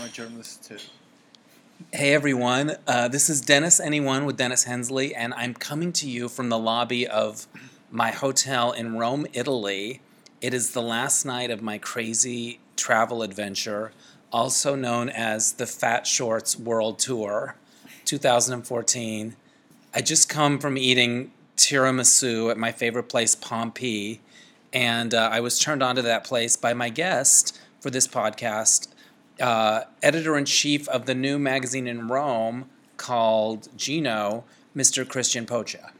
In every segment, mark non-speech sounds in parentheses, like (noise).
I'm a journalist too. Hey everyone, uh, this is Dennis Anyone with Dennis Hensley, and I'm coming to you from the lobby of my hotel in Rome, Italy. It is the last night of my crazy travel adventure, also known as the Fat Shorts World Tour 2014. I just come from eating tiramisu at my favorite place, Pompi, and uh, I was turned on to that place by my guest for this podcast, uh, editor in chief of the new magazine in Rome called Gino, Mr. Christian Pocha.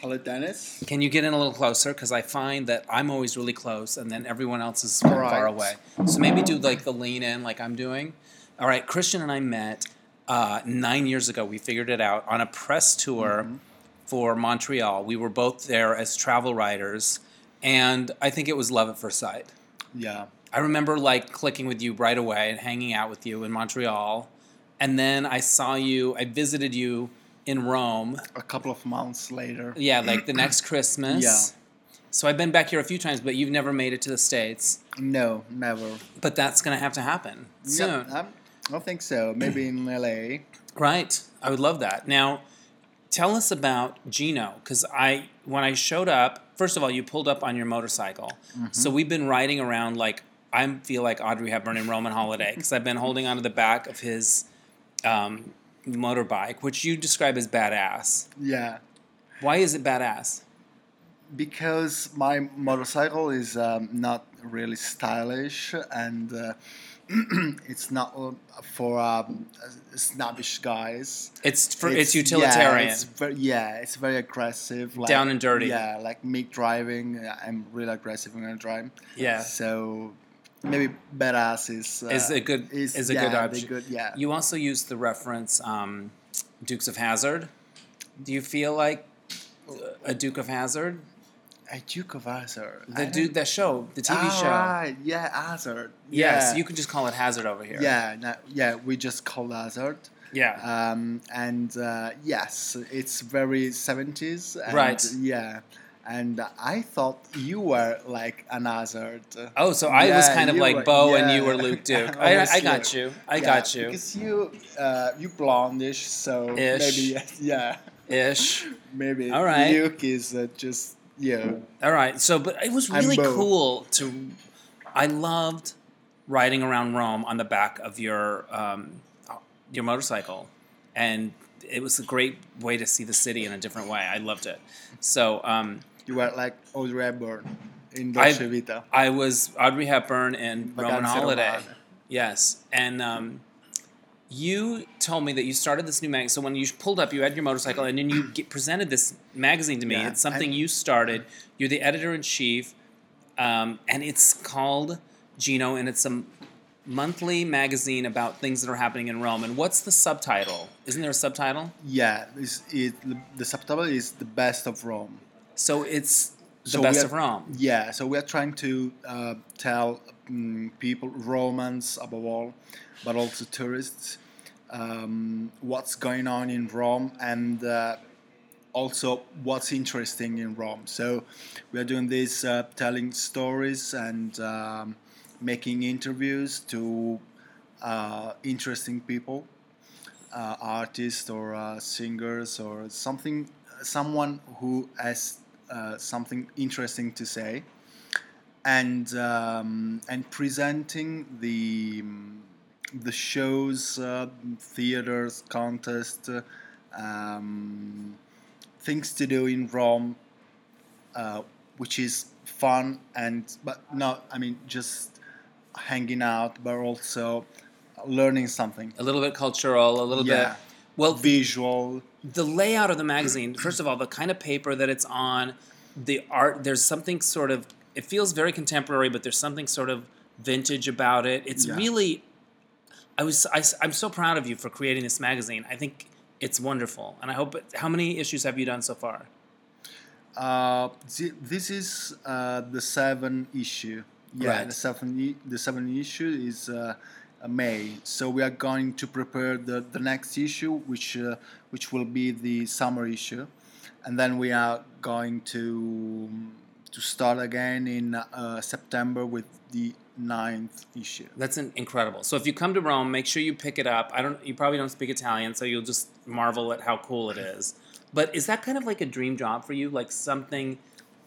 Hello, Dennis. Can you get in a little closer? Because I find that I'm always really close, and then everyone else is far away. So maybe do like the lean in, like I'm doing. All right, Christian and I met uh, nine years ago. We figured it out on a press tour for Montreal. We were both there as travel writers, and I think it was love at first sight. Yeah. I remember like clicking with you right away and hanging out with you in Montreal. And then I saw you, I visited you in Rome. A couple of months later. Yeah, like the next Christmas. Yeah. So I've been back here a few times, but you've never made it to the States. No, never. But that's going to have to happen soon. Um, I don't think so. Maybe in LA. Right. I would love that. Now, tell us about Gino because I when I showed up, first of all, you pulled up on your motorcycle. So we've been riding around like I feel like Audrey Hepburn in Roman Holiday because I've been holding onto the back of his um, motorbike, which you describe as badass. Yeah. Why is it badass? Because my motorcycle is um, not really stylish and uh, (clears throat) it's not uh, for um, snobbish guys. It's for it's, utilitarian. Yeah, it's very, yeah, it's very aggressive. Like, Down and dirty. Yeah, like me driving. I'm really aggressive when I drive. Yeah. So maybe badass is uh, is a good is, a yeah, good. Good, yeah. You also used the reference um, Dukes of Hazzard. Do you feel like a Duke of Hazzard? a Duke of Hazzard. The dude, the show, the TV Ah, show. Right. Yeah, Hazzard. Yes, yeah. you can just call it Hazzard over here. Yeah, no, yeah, we just call Hazzard. Yeah. Um, and uh, yes, it's very 70s. And, Right. Yeah. And I thought you were like an Hazzard. oh, so I was kind of like were- Bo and you were Luke (laughs) Duke. I, I got you. you. I Yeah, got you. Because you, uh, you blondish, so Ish. maybe, (laughs) yeah, Ish. maybe All right. Luke is uh, just, yeah. All right. So, but it was really cool to. I loved riding around Rome on the back of your um, your motorcycle, and it was a great way to see the city in a different way. I loved it. So. Um, You were like Audrey Hepburn in I- Dolce Vita. I was Audrey Hepburn in Roman Holiday. Romane. Yes, and um, you told me that you started this new magazine. So when you pulled up, you had your motorcycle, and then you (clears throat) get, presented this magazine to me. Yeah, It's something and- you started. You're the editor in chief, um, and it's called Gino, and it's a monthly magazine about things that are happening in Rome. And what's the subtitle? Isn't there a subtitle? Yeah, it's, it, the subtitle is The Best of Rome. So it's the So best are- of Rome. Yeah, so we are trying to uh, tell mm, people, Romans above all, but also tourists, um, what's going on in Rome and uh, also what's interesting in Rome. So we are doing this, uh, telling stories and um, making interviews to uh, interesting people, uh, artists or uh, singers or something, someone who has uh, something interesting to say, and um, and presenting the the shows, uh, theaters, contests, uh, um, things to do in Rome, uh, which is fun and but not I mean just hanging out, but also learning something. A little bit cultural, a little Yeah. bit. Well, Visual, the layout of the magazine first of all the kind of paper that it's on the art there's something sort of it feels very contemporary but there's something sort of vintage about it it's Yeah. really i was I, am so proud of you for creating this magazine i think it's wonderful and i hope it, how many issues have you done so far Uh, this is uh, the seven issue. Yeah, Right. the seven the seven issue is uh, uh, May. So we are going to prepare the, the next issue, which uh, which will be the summer issue, and then we are going to to start again in uh, September with the ninth issue. That's an incredible. So if you come to Rome, make sure you pick it up. I don't. You probably don't speak Italian, so you'll just marvel at how cool it is. But is that kind of like a dream job for you? Like something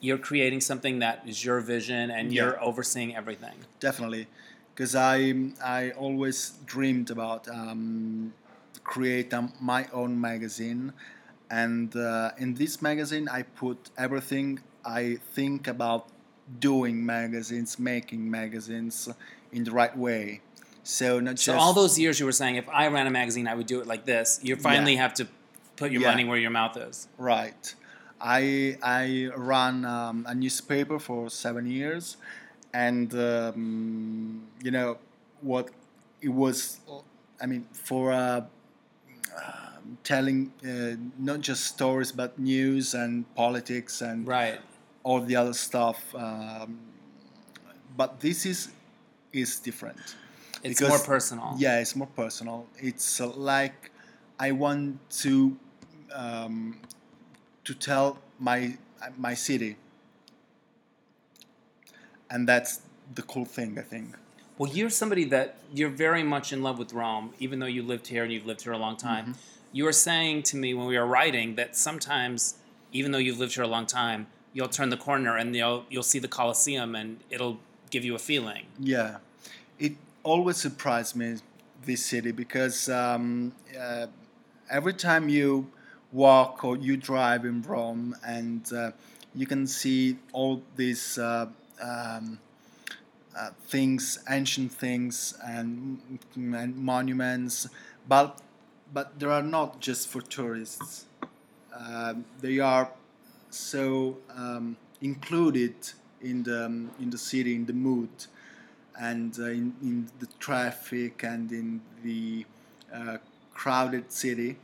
you're creating something that is your vision and you're overseeing everything. Definitely, because I I always dreamed about um, create um, my own magazine, and uh, in this magazine I put everything I think about doing magazines, making magazines in the right way. So not just So all those years you were saying, if I ran a magazine, I would do it like this. You finally Yeah. have to put your Yeah. money where your mouth is. Right. I I ran um, a newspaper for seven years, and um, you know what it was. I mean, for uh, um, telling uh, not just stories but news and politics and Right. all the other stuff. Um, but this is is different. It's Because- more personal. Yeah, it's more personal. It's uh, like I want to um, to tell my my city, and that's the cool thing. I think. Well, you're somebody that you're very much in love with Rome, even though you lived here and you've lived here a long time. Mm-hmm. You were saying to me when we were writing that sometimes, even though you've lived here a long time, you'll turn the corner and you'll you'll see the Colosseum and it'll give you a feeling. Yeah, it always surprised me this city because um, uh, every time you walk or you drive in Rome and uh, you can see all these uh, um, uh, things, ancient things and, and monuments, but but they are not just for tourists. Um they are so um, included in the in the city, in the mood, and uh, in, in the traffic and in the uh, crowded city,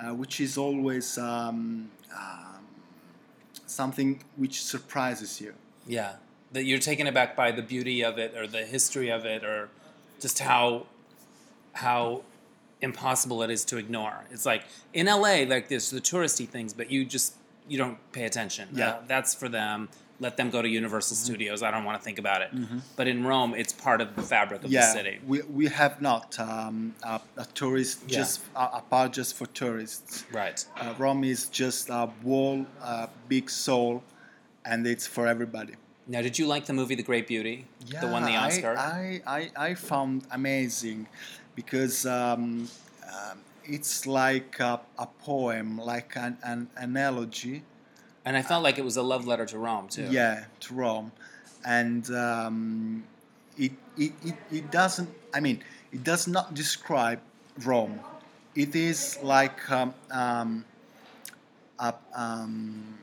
uh, which is always um, um, something which surprises you. Yeah, that you're taken aback by the beauty of it or the history of it or just how how impossible it is to ignore. It's like in LA, like there's the touristy things, but you just you don't pay attention. Yeah. Uh, that's for them. Let them go to Universal Studios. I don't want to think about it. But in Rome, it's part of the fabric of the yeah, city. we, we have not um, a, a tourist Yeah. just a, a part just for tourists. Right. Uh, Rome is just a wall, a big soul, and it's for everybody. Now, did you like the movie The Great Beauty? the one the Oscar. I, I, I found amazing because um, um, it's like a, a poem, like an, an analogy, and I felt like it was a love letter to Rome too. yeah, to Rome, and um, it, it, it, it doesn't. I mean, it does not describe Rome. It is like um, um, a, um,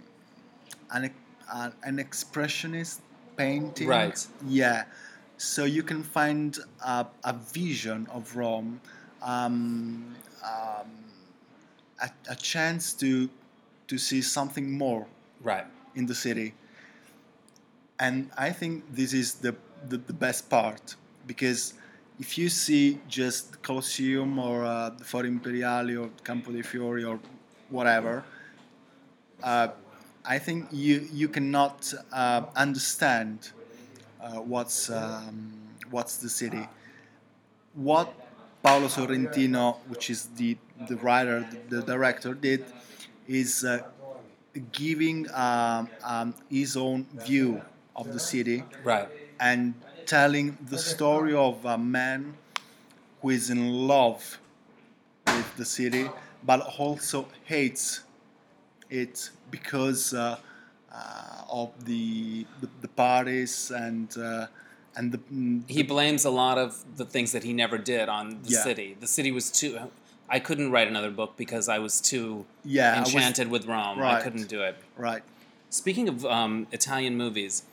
an, an, an expressionist painting. Right. Yeah. So you can find a, a vision of Rome, um, um, a, a chance to to see something more Right. in the city. And I think this is the, the, the best part because if you see just Colosseum or uh, the Foro Imperiale or Campo dei Fiori or whatever, uh, I think you you cannot uh, understand uh, what's um, what's the city. What Paolo Sorrentino, which is the the writer, the, director, did is uh, giving um, um, his own view of the city Right. and telling the story of a man who is in love with the city but also hates it because uh, uh, of the, the the parties and uh, and the mm, he blames a lot of the things that he never did on the Yeah. city. The city was too. I couldn't write another book because I was too Yeah, I was- enchanted with Rome. I couldn't do it. right Speaking of um, Italian movies,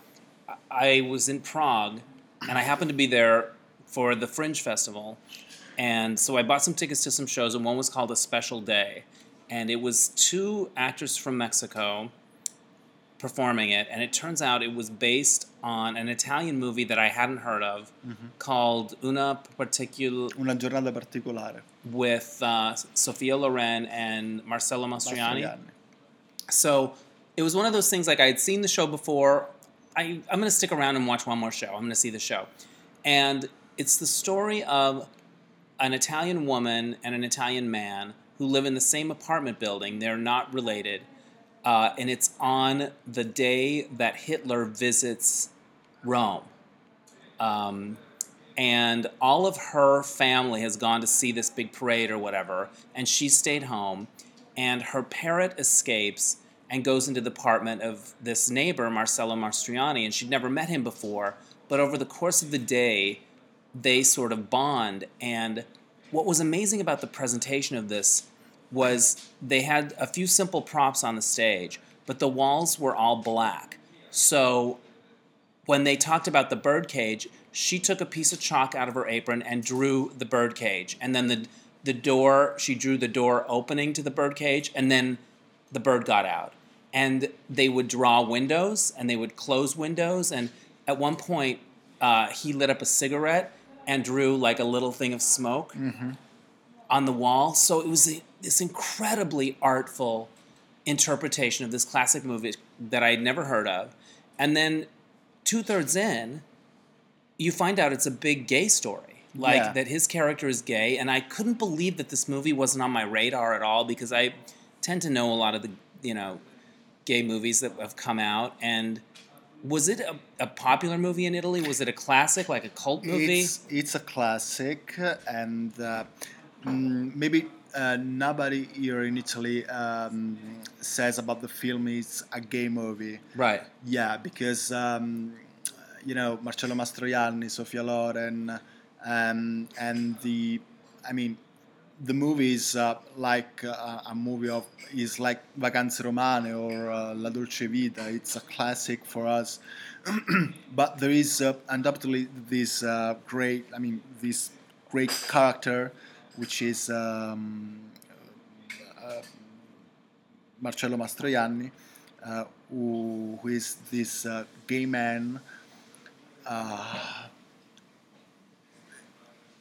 I was in Prague, and I happened to be there for the Fringe Festival, and so I bought some tickets to some shows, and one was called A Special Day, and it was two actors from Mexico performing it, and it turns out it was based on an Italian movie that I hadn't heard of called Una Particular una giornata particolare with uh, Sophia Loren and Marcello Mastroianni. Mastroianni. So it was one of those things like I had seen the show before. I I'm gonna stick around and watch one more show. I'm gonna see the show, and it's the story of an Italian woman and an Italian man who live in the same apartment building. They're not related, uh, and it's on the day that Hitler visits Rome. Um, and all of her family has gone to see this big parade or whatever, and she stayed home. And her parrot escapes and goes into the apartment of this neighbor, Marcello Mastroianni, and she'd never met him before. But over the course of the day, they sort of bond. And what was amazing about the presentation of this was they had a few simple props on the stage, but the walls were all black. So when they talked about the birdcage, she took a piece of chalk out of her apron and drew the birdcage. And then the the door, she drew the door opening to the birdcage, and then the bird got out. And they would draw windows and they would close windows. And at one point, uh, he lit up a cigarette and drew like a little thing of smoke on the wall. So it was a, this incredibly artful interpretation of this classic movie that I had never heard of. And then two thirds in, you find out it's a big gay story. Like Yeah. that his character is gay. And I couldn't believe that this movie wasn't on my radar at all because I tend to know a lot of the, you know, gay movies that have come out. And was it a, a popular movie in Italy? Was it a classic, like a cult movie? It's it's a classic, and uh, mm, maybe uh, nobody here in Italy um, says about the film it's a gay movie. right. Yeah, because um, you know Marcello Mastroianni, Sophia Loren, um, and the, I mean, the movie is uh, like uh, a movie of is like Vacanze Romane or uh, La Dolce Vita. It's a classic for us, (clears throat) but there is uh, undoubtedly this uh, great, I mean, this great character, which is. Um, uh, Marcello Mastroianni, uh, who, who is this uh, gay man. Uh,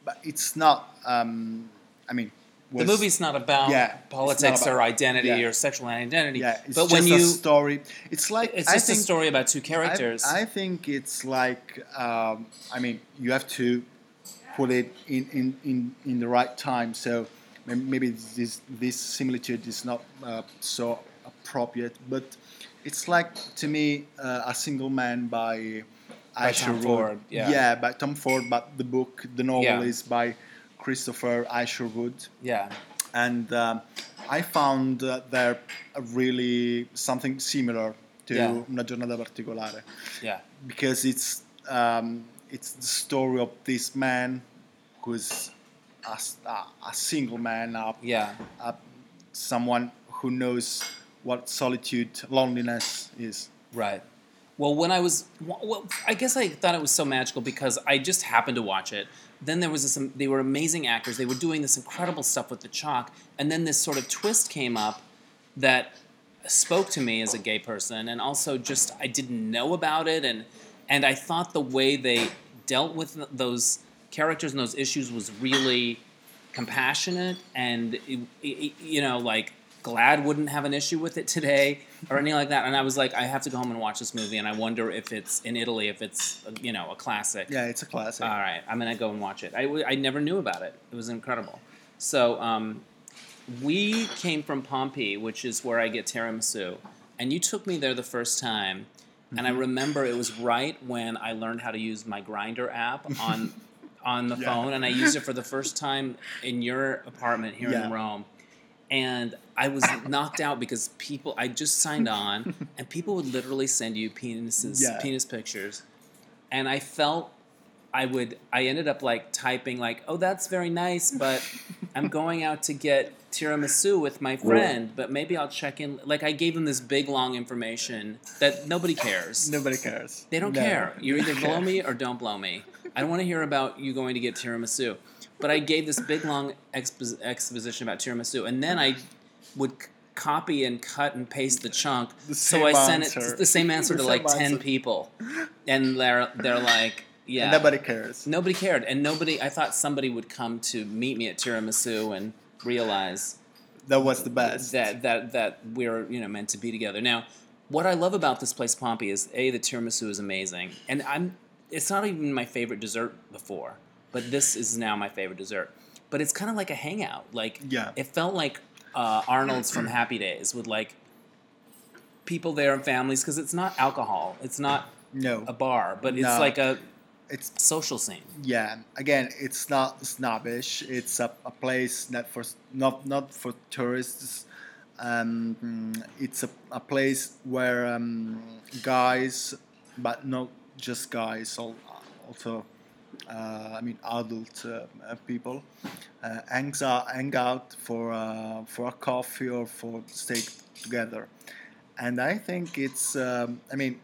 but it's not. Um, I mean, The was- movie's not about Yeah, politics not about- or identity yeah. or sexual identity. Yeah, it's but just when you, a story. It's like it's I just think, a story about two I, characters. I think it's like. Um, I mean, you have to put it in, in, in, in the right time. So maybe this this similitude is not uh, so appropriate, but it's like to me uh, a single man by. By Asher Tom. Ford, yeah. yeah, by Tom Ford, but the book, the novel Yeah. is by Christopher Isherwood yeah, and um, I found uh, there really something similar to Yeah. Una giornata particolare yeah, because it's um, it's the story of this man who's a single man, a, yeah. a, someone who knows what solitude, loneliness is. Right. Well, when I was, well, I guess I thought it was so magical because I just happened to watch it. Then there was this, they were amazing actors. They were doing this incredible stuff with the chalk. And then this sort of twist came up that spoke to me as a gay person. And also just, I didn't know about it. And, and I thought the way they dealt with those characters and those issues was really compassionate and, it, it- you know, like, GLAAD wouldn't have an issue with it today or anything like that. And I was like, I have to go home and watch this movie, and I wonder if it's in Italy, if it's you know a classic. Yeah, it's a classic. All right, I'm gonna go and watch it. i, I never knew about it. It was incredible. So um, we came from Pompi, which is where I get tiramisu, and you took me there the first time. And I mm-hmm. remember it was right when I learned how to use my Grindr app on (laughs) on the Yeah. phone, and I used it for the first time in your apartment here Yeah. in Rome. And I was knocked out because people I just signed on, (laughs) and people would literally send you penises, Yeah. penis pictures, and I felt I would. I ended up like typing like, "Oh, that's very nice, but I'm (laughs) going out to get tiramisu with my friend, but maybe I'll check in." Like I gave them this big long information that nobody cares. Nobody cares. They don't No. care. You either (laughs) blow me or don't blow me. I don't want to hear about you going to get tiramisu. But I gave this big long expo- exposition about tiramisu, and then I would copy and cut and paste the chunk. The so I sent it the same answer (laughs) The to like same ten people, and they're they're like, yeah, And nobody cares. nobody cared, and nobody. I thought somebody would come to meet me at tiramisu and realize That was the best. that that that we're you know meant to be together. Now, what I love about this place, Pompi, is a the tiramisu is amazing, and I'm. It's not even my favorite dessert before, but this is now my favorite dessert. But it's kind of like a hangout. Like Yeah. it felt like uh, Arnold's from Happy Days with like people there and families because it's not alcohol. It's not No, a bar, but it's No. like a it's social scene. yeah. Again, it's not snobbish. It's a, a place not for not not for tourists. Um, it's a, a place where um, guys, but not just guys, also uh, I mean adult uh, uh, people, uh, hangs out, hang out for uh, for a coffee or for steak together, and I think it's um, I mean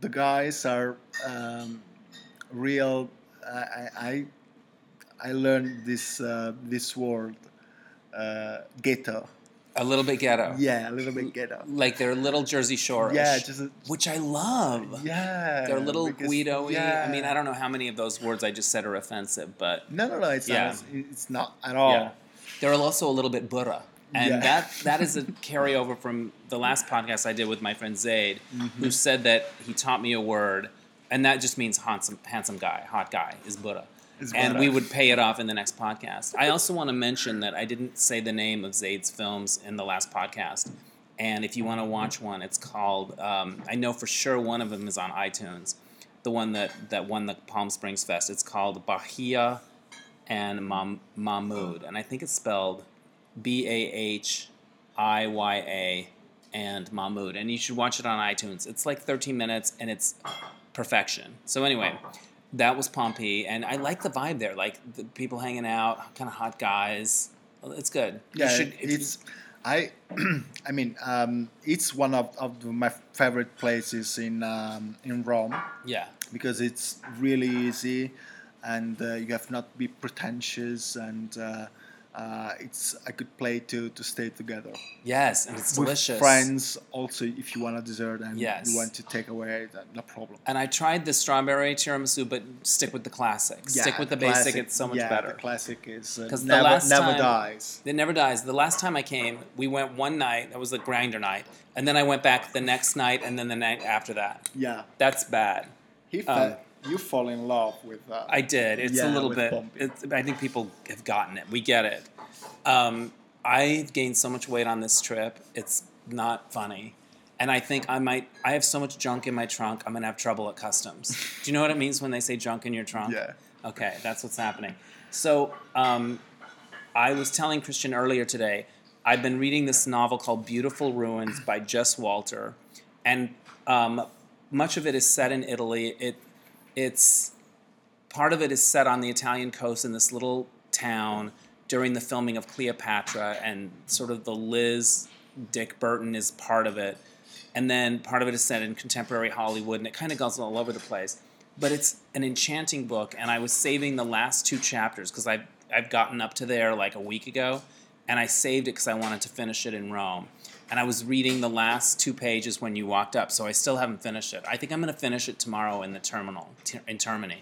the guys are um, real. I, I I learned this uh, this word uh, ghetto. A little bit ghetto. Yeah, a little bit ghetto. Like they're little Jersey Shore. Yeah, just a, which I love. yeah. They're little because- Guido-y. Yeah. I mean, I don't know how many of those words I just said are offensive, but No, no, no. It's Yeah. not. It's not at all. yeah, they're also a little bit burra, and Yeah. that that is a (laughs) carryover from the last podcast I did with my friend Zaid, Mm-hmm. who said that he taught me a word, and that just means handsome, handsome guy, hot guy is Buddha. Is And we would pay it off in the next podcast. I also want to mention that I didn't say the name of Zaid's films in the last podcast. And if you want to watch one, it's called, um, I know for sure one of them is on iTunes, the one that, that won the Palm Springs Fest. It's called Bahiya and Mam- Mahmoud. And I think it's spelled B A H I Y A and Mahmoud. And you should watch it on iTunes. It's like 13 minutes and it's perfection. So, anyway, that was Pompi. And I like the vibe there. Like the people hanging out, kind of hot guys. It's good. Yeah, should- you- it's. I, (clears throat) I mean, um, it's one of, of my favorite places in um, in Rome yeah. because it's really easy, and uh, you have not be pretentious, and uh, uh, it's a good play to, to stay together Yes. And it's with delicious. friends. Also, if you want a dessert and Yes. you want to take away, that, no problem. And I tried the strawberry tiramisu, but stick with the classic. stick with the, basic. classic- It's so much yeah, better. The classic is uh, 'Cause the never, last never time- dies. It never dies. The last time I came, we went one night. That was the Grindr night, and then I went back the next night, and then the night after that. Yeah, That's bad. he Um, fe- you fall in love with. that. I did. It's a little bit. It's, I think people have gotten it. We get it. Um, I gained so much weight on this trip. It's not funny. And I think I might. I have so much junk in my trunk. I'm gonna have trouble at customs. Do you know what it means when they say junk in your trunk? Yeah. Okay, that's what's happening. So um, I was telling Christian earlier today. I've been reading this novel called Beautiful Ruins by Jess Walter, and um, much of it is set in Italy. It it's part of it is set on the Italian coast in this little town during the filming of Cleopatra, and sort of the Liz Dick Burton is part of it, and then part of it is set in contemporary Hollywood, and it kind of goes all over the place. But it's an enchanting book, and I was saving the last two chapters because I've I've gotten up to there like a week ago, and I saved it because I wanted to finish it in Rome. And I was reading the last two pages when you walked up, so I still haven't finished it. I think I'm going to finish it tomorrow in the terminal t- in Termini.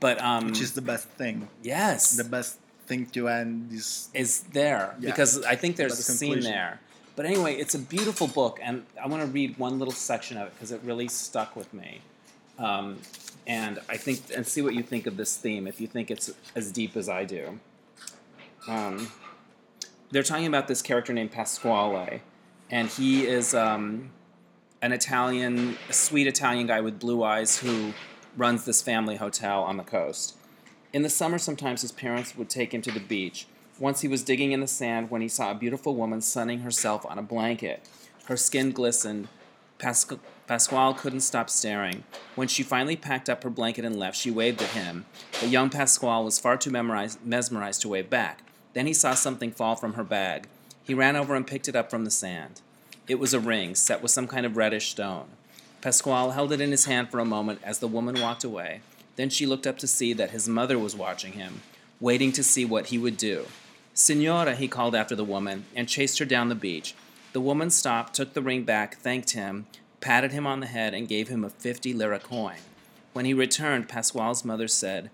But um, which is the best thing. yes, The best thing to end this. is there Yeah. because I think there's a That's scene there. But anyway, it's a beautiful book, and I want to read one little section of it because it really stuck with me. Um, and I think, and see what you think of this theme. If you think it's as deep as I do, um, they're talking about this character named Pasquale, and he is um, an Italian, a sweet Italian guy with blue eyes who runs this family hotel on the coast. In the summer, sometimes his parents would take him to the beach. Once he was digging in the sand when he saw a beautiful woman sunning herself on a blanket. Her skin glistened. Pasqu- Pasquale couldn't stop staring. When she finally packed up her blanket and left, she waved at him. But young Pasquale was far too mesmerized to wave back. Then he saw something fall from her bag. He ran over and picked it up from the sand. It was a ring set with some kind of reddish stone. Pasquale held it in his hand for a moment as the woman walked away. Then she looked up to see that his mother was watching him, waiting to see what he would do. Signora, he called after the woman, and chased her down the beach. The woman stopped, took the ring back, thanked him, patted him on the head, and gave him a fifty lira coin. When he returned, Pasquale's mother said,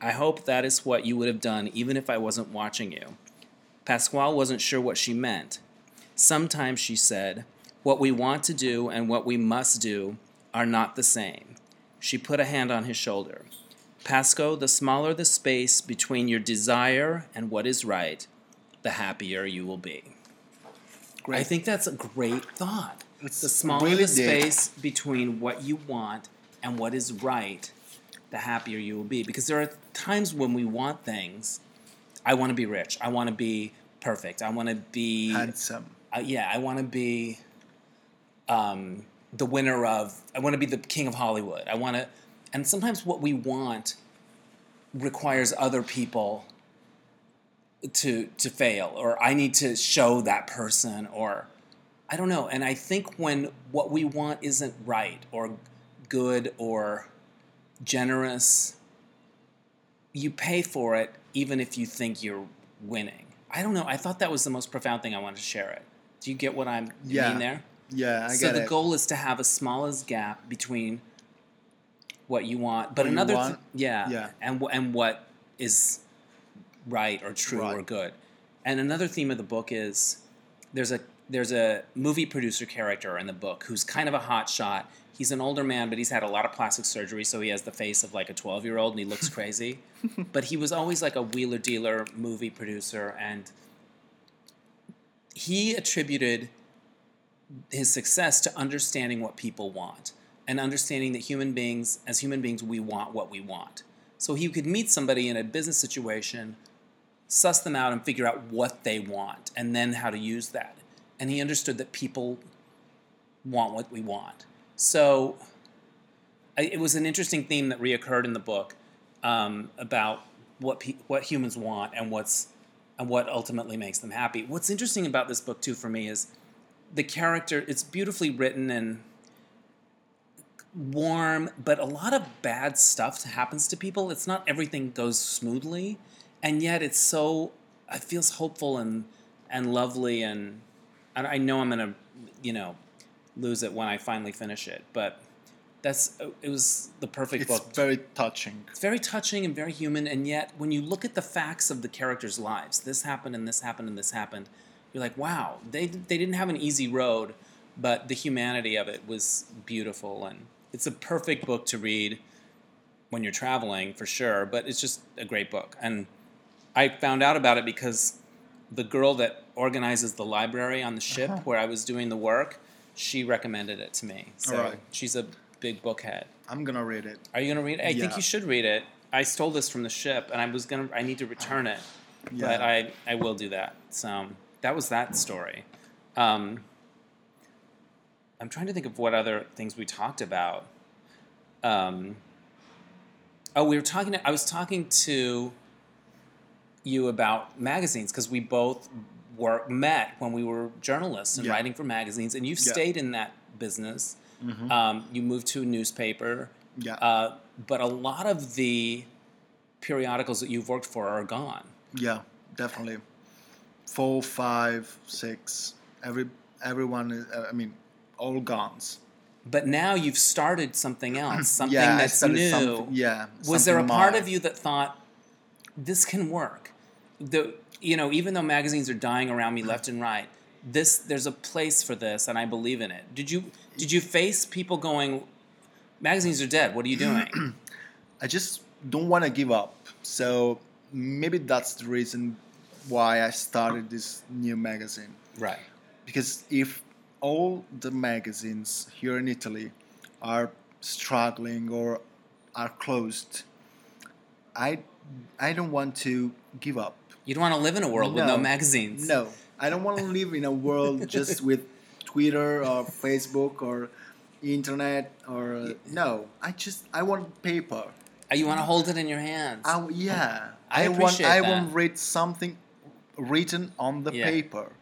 I hope that is what you would have done even if I wasn't watching you. Pasquale wasn't sure what she meant. Sometimes, she said, What we want to do and what we must do are not the same. She put a hand on his shoulder. Pasco, the smaller the space between your desire and what is right, the happier you will be. I think that's a great thought. It's the smaller really the deep. space between what you want and what is right, the happier you will be. Because there are times when we want things. I want to be rich. I want to be perfect. I want to be Handsome. uh, yeah, I want to be um, the winner of. I want to be the king of Hollywood. I want to, and sometimes what we want requires other people to to fail, or I need to show that person, or I don't know. And I think when what we want isn't right or good or generous, you pay for it even if you think you're winning. I don't know. I thought that was the most profound thing I wanted to share it. Do you get what I'm Yeah, mean there? Yeah, I so the it. goal is to have a smallest gap between what you want, but What another th- yeah, yeah. and and what is right or true or good. And another theme of the book is there's a there's a movie producer character in the book who's kind of a hot shot. He's an older man, but he's had a lot of plastic surgery, so he has the face of like a 12 year old and he looks crazy. (laughs) but he was always like a wheeler dealer movie producer, and he attributed his success to understanding what people want and understanding that human beings, as human beings, we want what we want. So he could meet somebody in a business situation, suss them out, and figure out what they want and then how to use that. And he understood that people want what we want. So I, it was an interesting theme that reoccurred in the book um, about what pe- what humans want and what's and what ultimately makes them happy. What's interesting about this book too for me is the character. It's beautifully written and warm, but a lot of bad stuff happens to people. It's not everything goes smoothly, and yet it's so. It feels hopeful and and lovely, and I I know I'm gonna, you know, lose it when I finally finish it, but that's it was the perfect It's book It's very touching. it's very touching and very human, and yet when you look at the facts of the characters' lives, this happened and this happened and this happened, you're like, wow, they they didn't have an easy road, but the humanity of it was beautiful, and it's a perfect book to read when you're traveling for sure. But it's just a great book, and I found out about it because the girl that organizes the library on the ship Uh-huh. where I was doing the work, she recommended it to me. So she's a big bookhead. I'm gonna read it. Are you gonna read it? I think you should read it. I stole this from the ship, and I was gonna. I need to return it, Yeah. but I I will do that. So that was that story. Um, I'm trying to think of what other things we talked about. Um, oh, we were talking. I was talking to you about magazines because we both were met when we were journalists and Yeah. writing for magazines, and you've Yeah. stayed in that business. Mhm. Um, you moved to a newspaper, yeah. uh, but a lot of the periodicals that you've worked for are gone. Yeah, definitely. Four, five, six. Every everyone is. uh, I mean, all gone. But now you've started something (clears throat) else, something yeah, that's new. something- yeah. Was there a something part of you that thought this can work? The you know, even though magazines are dying around me left and right, this there's a place for this, and I believe in it. Did you did you face people going, magazines are dead? What are you doing? (clears throat) I just don't want to give up. So maybe that's the reason why I started this new magazine. right. Because if all the magazines here in Italy are struggling or are closed, I I don't want to give up. You don't want to live in a world with no No. magazines. No, I don't want to live in a world (laughs) just with Twitter or Facebook or internet or uh, no. I just I want paper. Uh, You want to hold it in your hands. I, yeah, I want appreciate I that. want read something written on the Yeah. paper.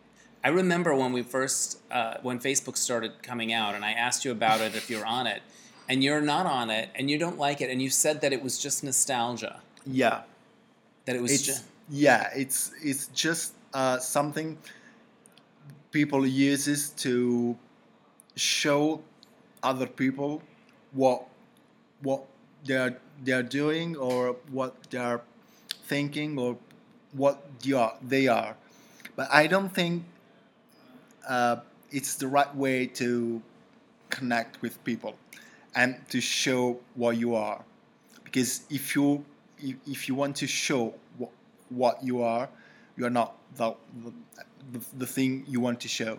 I remember when we first, uh, when Facebook started coming out, and I asked you about it if you're on it, and you're not on it, and you don't like it, and you said that it was just nostalgia, Yeah, that it was it's just yeah, it's it's just uh, something people uses to show other people what what they're they're doing or what they're thinking or what they are they are but i don't think uh, it's the right way to connect with people and to show what you are. Because if you if, if you want to show what, what you are, you are not the, the, the thing you want to show.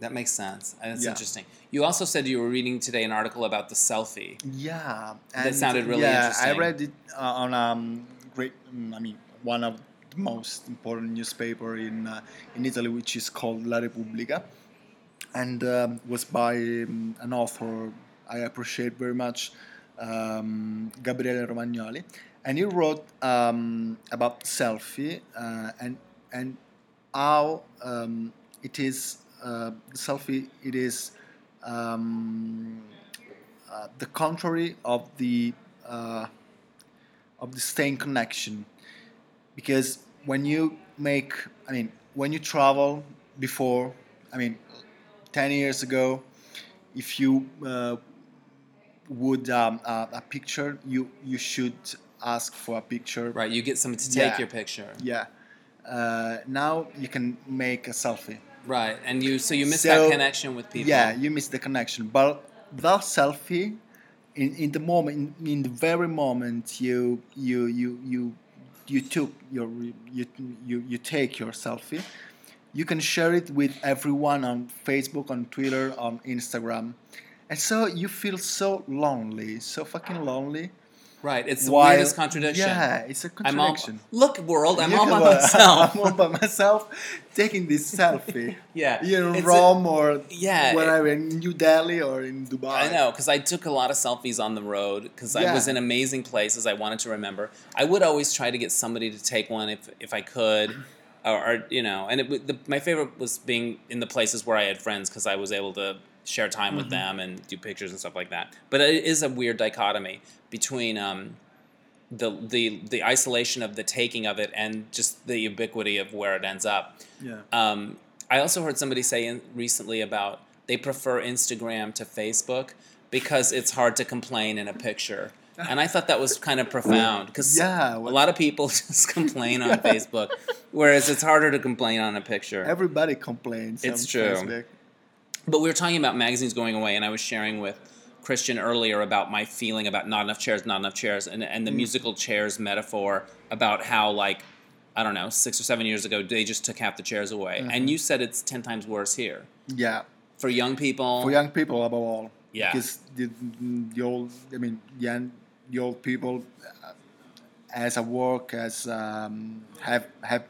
That makes sense. That's Yeah. interesting. You also said you were reading today an article about the selfie. Yeah, That sounded really yeah, interesting. I read it uh, on um, great. mm, I mean, one of the most important newspaper in uh, in Italy, which is called La Repubblica, and um, was by um, an author I appreciate very much, um, Gabriele Romagnoli, and he wrote um, about selfie uh, and and how um, it is uh, selfie. It is. Um, uh, the contrary of the uh, of the staying connection because when you make i mean when you travel before i mean 10 years ago if you uh, would um, a picture you you should ask for a picture Right. You get someone to take Yeah. your picture. yeah uh, now you can make a selfie Right. And you so you miss So, that connection with people. Yeah, you miss the connection. But that selfie, in, in the moment, in, in the very moment you you you you you took your you you you take your selfie, you can share it with everyone on Facebook, on Twitter, on Instagram, and so you feel so lonely, so fucking lonely. Right. It's the While- weirdest contradiction. Yeah, it's a I'm all contradiction. look world. I'm You all by myself. (laughs) I'm all by myself, taking this selfie. (laughs) Yeah, You're in it's a- Rome or Yeah, wherever in New Delhi or in Dubai. I know because I took a lot of selfies on the road because I was in amazing places. I wanted to remember. I would always try to get somebody to take one if if I could, or, or you know. And it, the, my favorite was being in the places where I had friends because I was able to share time with Mm-hmm. them and do pictures and stuff like that. But it is a weird dichotomy between. Um, the, the the isolation of the taking of it and just the ubiquity of where it ends up. Yeah. Um, I also heard somebody say in, recently about they prefer Instagram to Facebook because it's hard to complain in a picture. And I thought that was kind of profound because Yeah, a lot of people (laughs) just complain on (laughs) Facebook, whereas it's harder to complain on a picture. Everybody complains. It's true. Facebook. But we were talking about magazines going away, and I was sharing with Christian earlier about my feeling about not enough chairs, not enough chairs, and, and the Mm. musical chairs metaphor about how, like, I don't know, six or seven years ago, they just took half the chairs away. Mm-hmm. And you said it's 10 times worse here. Yeah. For young people. For young people, above all. Yeah. Because the, the old, I mean, young, the old people, uh, as a work, as um, have have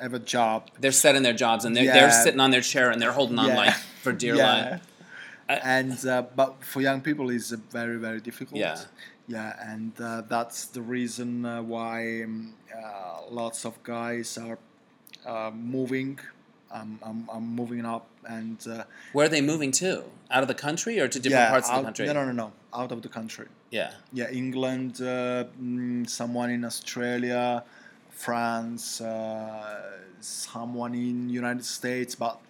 have a job. they're set in their jobs and they're, Yeah. they're sitting on their chair and they're holding on Yeah. like for dear (laughs) yeah. life. And uh, but for young people, it's uh, very very difficult. Yeah. Yeah, and uh, that's the reason uh, why um, uh, lots of guys are uh, moving. Um, I'm, I'm moving up and uh, Where are they moving to? Out of the country or to different yeah, parts of the country? No, no, no, no, out of the country. Yeah. Yeah, England, uh, mm, someone in Australia, France, uh, someone in United States, but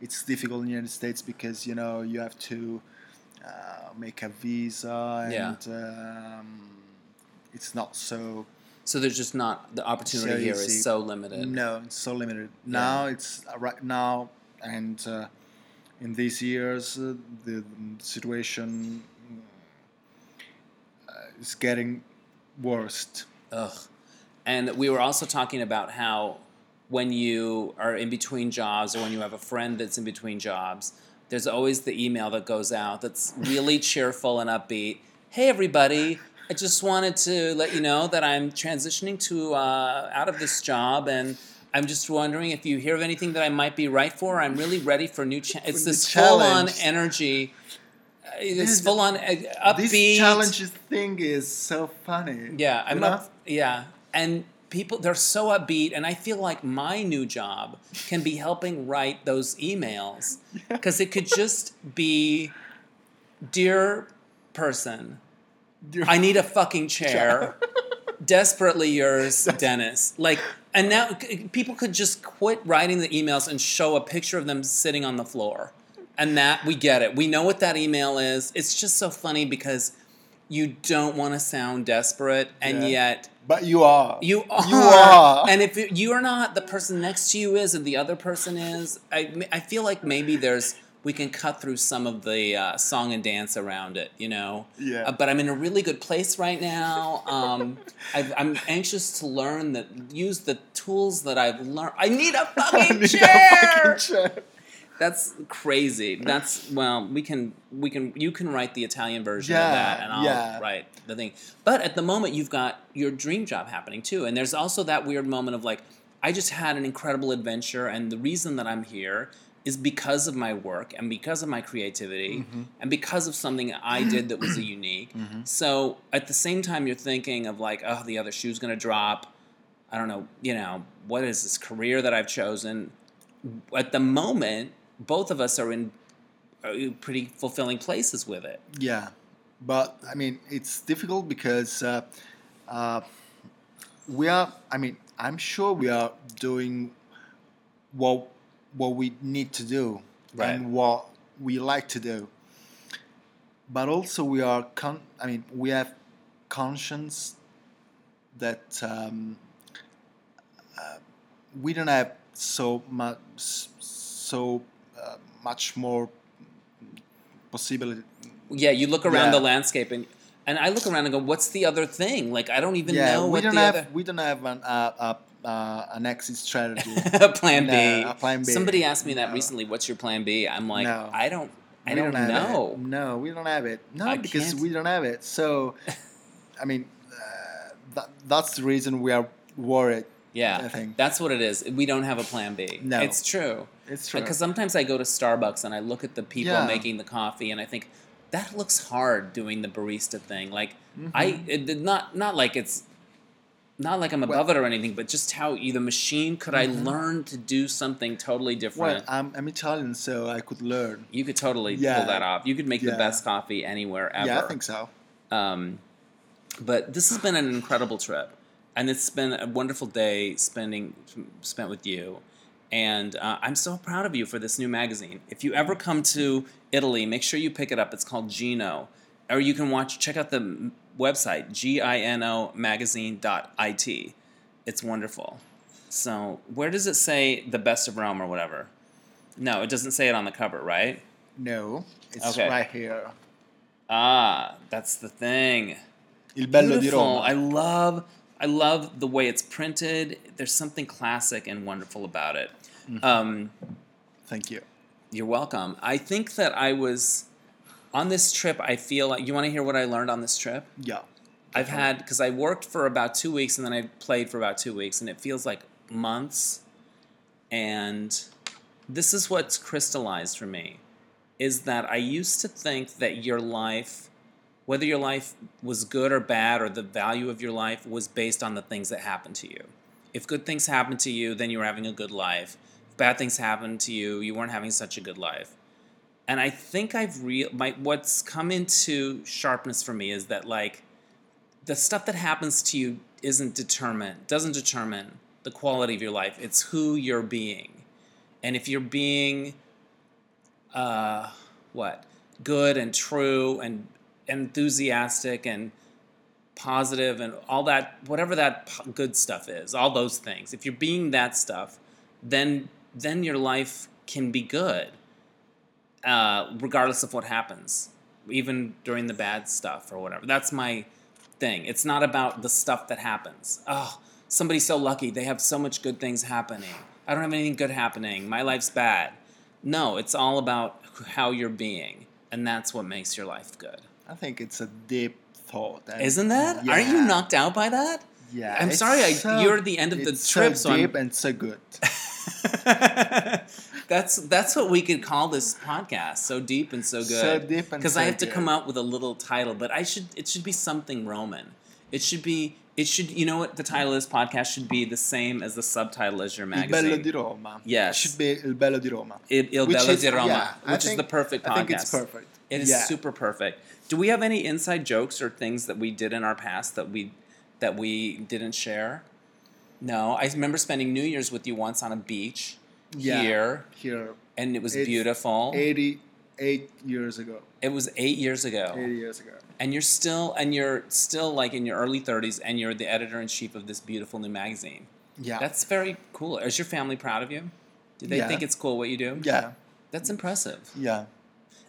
it's difficult in the United States because you know you have to uh, make a visa and Yeah. um, it's not so. So there's just not, the opportunity So here is so limited. No, it's so limited. Now it's uh, right now and uh, in these years uh, the, the situation uh, is getting worse. Ugh. And we were also talking about how when you are in between jobs or when you have a friend that's in between jobs, there's always the email that goes out that's really (laughs) cheerful and upbeat. Hey, everybody. I just wanted to let you know that I'm transitioning to uh, out of this job, and I'm just wondering if you hear of anything that I might be right for. I'm really ready for new. Cha- it's this full-on energy. uh, This full-on uh, upbeat. This challenges thing is so funny. Yeah, I'm know? up. Yeah, and people they're so upbeat, and I feel like my new job can be helping write those emails (laughs) because it could just be, dear person, I need a fucking (laughs) chair. Desperately yours, Dennis. Like, and now people could just quit writing the emails and show a picture of them sitting on the floor. And that, we get it. We know what that email is. It's just so funny because you don't want to sound desperate, and Yeah. yet But you are. You are. You are. And if you are not, the person next to you is, and the other person is. I, I feel like maybe there's we can cut through some of the uh, song and dance around it, you know. Yeah. Uh, but I'm in a really good place right now. Um, I've, I'm anxious to learn that use the tools that I've learned. I need a (laughs) I fucking need a fucking chair. That's crazy. That's well, we can we can you can write the Italian version of that, and I'll yeah. write the thing. But at the moment, you've got your dream job happening too, and there's also that weird moment of like, I just had an incredible adventure, and the reason that I'm here is because of my work and because of my creativity Mm-hmm. and because of something I did that was a (clears throat) unique. So at the same time, you're thinking of like, oh, the other shoe's gonna drop. I don't know, you know, what is this career that I've chosen? At the moment, both of us are in uh, pretty fulfilling places with it. Yeah, but I mean it's difficult because uh, uh, we are. I mean, I'm sure we are doing what what we need to do Right. and what we like to do. But also, we are. Con- I mean, we have conscience that um, uh, we don't have so much so much more possibility Yeah, you look around Yeah. the landscape and and I look around and go, "What's the other thing?" Like I don't even yeah, know we what don't the have other we don't have an uh, uh, uh, an exit strategy. (laughs) plan B. No, a plan B. Somebody asked me that No. recently. What's your plan B? I'm like, No. I don't. I don't, have know. No, we don't have it. No, I because can't- we don't have it. So, (laughs) I mean, uh, that, that's the reason we are worried. Yeah, I think. that's what it is. We don't have a plan B. No. it's true. It's true. Because sometimes I go to Starbucks and I look at the people Yeah. making the coffee and I think that looks hard doing the barista thing. Like Mm-hmm. I it, did not not like it's not like I'm above it or anything, but just how you, the machine could I learn to do something totally Mm-hmm. well, different. I'm, I'm Italian, so I could learn. you could totally Yeah. pull that off. You could make the best coffee anywhere ever. Yeah, I think so. Um, but this has been an incredible trip, and it's been a wonderful day spending spent with you. And uh, I'm so proud of you for this new magazine. If you ever come to Italy, make sure you pick it up. It's called Gino, or you can watch check out the website gino magazine.it. It's wonderful. So where does it say the best of Rome or whatever? No, it doesn't say it on the cover, right? No, it's Okay. right here. Ah, that's the thing. Il bello di Beautiful. Roma. I love I love the way it's printed. There's something classic and wonderful about it. Mm-hmm. Um, Thank you. you're welcome. I think that I was on this trip. I feel like you want to hear what I learned on this trip. Yeah. I've had because I worked for about two weeks and then I played for about two weeks, and it feels like months. And this is what's crystallized for me is that I used to think that your life, whether your life was good or bad, or the value of your life, was based on the things that happened to you. If good things happened to you, then you were having a good life. Bad things happened to you, you weren't having such a good life. And I think I've real my what's come into sharpness for me is that like the stuff that happens to you isn't determined doesn't determine the quality of your life it's who you're being and if you're being uh what good and true and enthusiastic and positive and all that whatever that good stuff is all those things if you're being that stuff then then your life can be good uh, regardless of what happens, even during the bad stuff or whatever. That's my thing. It's not about the stuff that happens. Oh, somebody's so lucky. They have so much good things happening. I don't have anything good happening. My life's bad. No, it's all about how you're being. And that's what makes your life good. I think it's a deep thought. Isn't that? Aren't you knocked out by that? Yeah. I'm sorry, I- you're at the end of the trip, so so I'm- deep and so good. (laughs) (laughs) that's that's what we could call this podcast. So deep and so good. So deep and Because I so have to come out with a little title, but I should it should be something Roman. It should be it should you know what the title of this podcast should be the same as the subtitle as your magazine. Il bello di Roma. Yes. It should be Il bello di Roma. Il, Il Bello is- di Roma, yeah, I which is the perfect podcast. I think it's perfect. It is Yeah. super perfect. Do we have any inside jokes or things that we did in our past that we that we didn't share? No, I remember spending New Year's with you once on a beach Yeah. here, Here. and it was It's beautiful. 80, eight years ago. It was eight years ago. Eight years ago. and you're still and you're still like in your early 30s and you're the editor in chief of this beautiful new magazine Yeah. that's very cool is your family proud of you do they Yeah. think it's cool what you do yeah. that's impressive Yeah.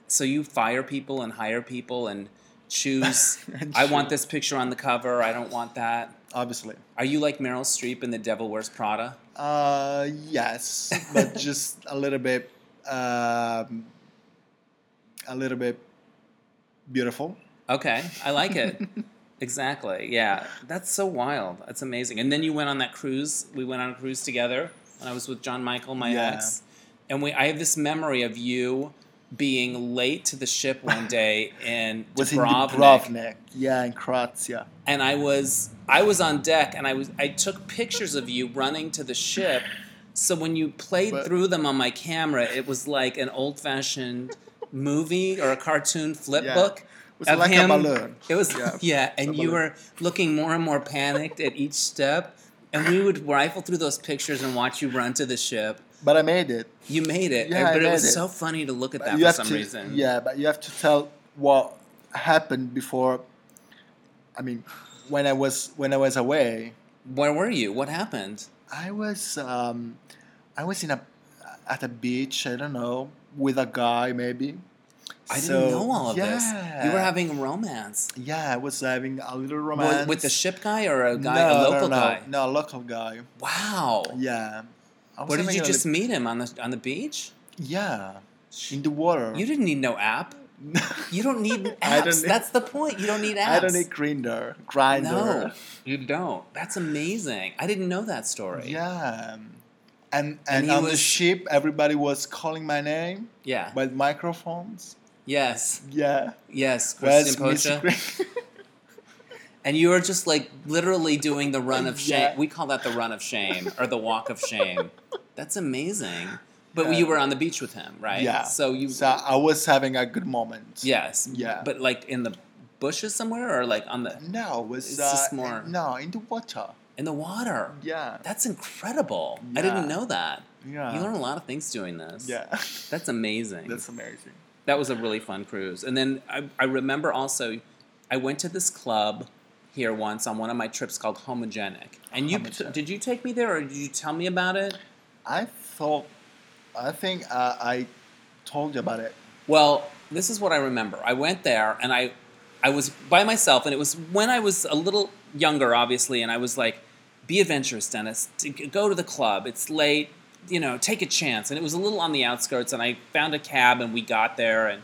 so you fire people and hire people and choose (laughs) i want this picture on the cover i don't want that Obviously. are you like meryl streep in the devil wears prada Uh, yes, but (laughs) just a little bit, um, a little bit beautiful. okay i like it (laughs) exactly yeah that's so wild that's amazing and then you went on that cruise we went on a cruise together and i was with john michael my Yeah. ex and we i have this memory of you being late to the ship one (laughs) day in Was in Dubrovnik, Dubrovnik. Yeah, in Croatia. and I was I was on deck and I was I took pictures of you running to the ship. So when you played But- through them on my camera, it was like an old fashioned (laughs) movie or a cartoon flip Yeah. book. It was of like him. a balloon. It was Yeah. (laughs) yeah, and you were looking more and more panicked at each step. And we would rifle through those pictures and watch you run to the ship. But I made it. You made it, Yeah, but it was it. so funny to look at that you for some to, reason. Yeah, but you have to tell what happened before. I mean, when I was when I was away, Where were you? What happened? I was um, I was in a at a beach. I don't know with a guy maybe. I So, didn't know all of this. You were having a romance. Yeah, I was having a little With, romance with the ship guy or a guy, no, a local no, no, guy? No, a local guy. Wow. Yeah. Where did you just li- meet him on the on the beach? Yeah, in the water. You didn't need no app. (laughs) You don't need apps. Don't need- That's the point. You don't need apps. I don't need Grindr, Grindr. No, you don't. That's amazing. I didn't know that story. Yeah. And And and, on the was- ship, everybody was calling my name Yeah. with microphones. Yes. Yeah. Yes. Where's Christian Pocha. (laughs) And you were just like literally doing the run of shame. Yeah. We call that the run of shame or the walk of shame. (laughs) That's amazing. But Yeah. you were on the beach with him, right? Yeah. So you. So I was having a good moment. yes. Yeah. But like in the bushes somewhere or like on the No, it was It's uh, just more- no in the water. in the water. Yeah. That's incredible. I didn't know that. Yeah. You learn a lot of things doing this. Yeah. (laughs) That's amazing. That's amazing. that was a really fun cruise. And then I, I remember also, I went to this club here once on one of my trips called Homogenic. And you Homogenic. did you take me there or did you tell me about it? I thought, I think uh, I told you about it. Well, this is what I remember. I went there and I I was by myself and it was when I was a little younger obviously and I was like be adventurous, Dennis. Go to the club. It's late. You know, take a chance. And it was a little on the outskirts and I found a cab and we got there and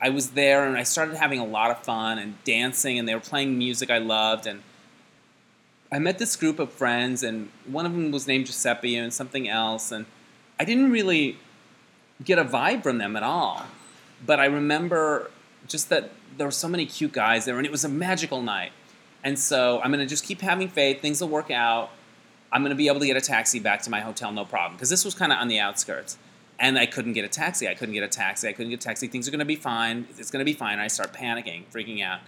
I was there and I started having a lot of fun and dancing and they were playing music I loved and I met this group of friends and one of them was named Giuseppe and something else and I didn't really get a vibe from them at all. But I remember just that there were so many cute guys there, and it was a magical night. And so I'm going to just keep having faith. Things will work out. I'm going to be able to get a taxi back to my hotel, no problem. Because this was kind of on the outskirts. And I couldn't get a taxi. I couldn't get a taxi. I couldn't get a taxi. Things are going to be fine. It's going to be fine. And I start panicking, freaking out.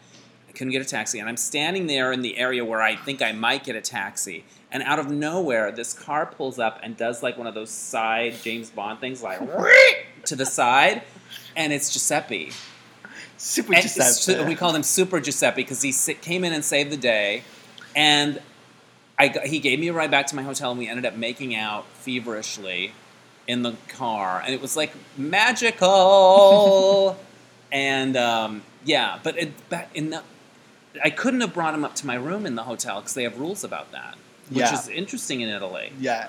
I couldn't get a taxi. And I'm standing there in the area where I think I might get a taxi. And out of nowhere, this car pulls up and does like one of those side James Bond things, like (laughs) to the side. And it's Giuseppe. Super And Giuseppe. we called him Super Giuseppe because he came in and saved the day, and I got, he gave me a ride back to my hotel, and we ended up making out feverishly in the car, and it was like magical. (laughs) and um, yeah, but it, back in the, I couldn't have brought him up to my room in the hotel because they have rules about that, which Yeah. is interesting in Italy. Yeah.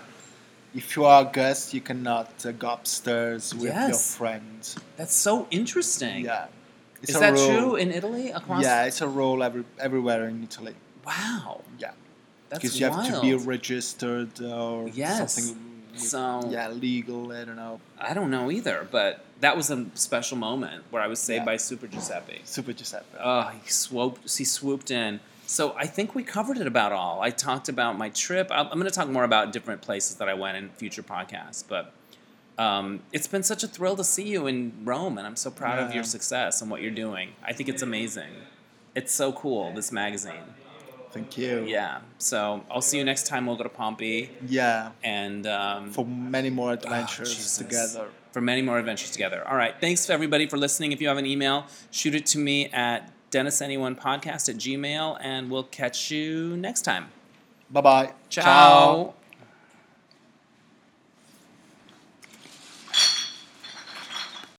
If you are a guest, you cannot uh, go upstairs with your Yes. friends. That's so interesting. Yeah. It's Is that true in Italy? Across? Yeah, it's a rule every, everywhere in Italy. Wow. Yeah. Because you have to be registered or Yes. something. So- yeah, legal. I don't know. I don't know either, but that was a special moment where I was saved Yeah. by Super Giuseppe. Super Giuseppe. Oh, he swooped, he swooped in. So I think we covered it about all. I talked about my trip. I'm, I'm going to talk more about different places that I went in future podcasts, but um, it's been such a thrill to see you in Rome, and I'm so proud of your success and what you're doing. I think it's amazing. It's so cool. This magazine. Thank you. Yeah. So I'll see you next time. We'll go to Pompi Yeah. and um, For many more oh, adventures Jesus. together. for many more adventures together. All right. Thanks to everybody for listening. If you have an email, shoot it to me at DennisAnyOnePodcast at gmail, and we'll catch you next time. Bye bye. Ciao.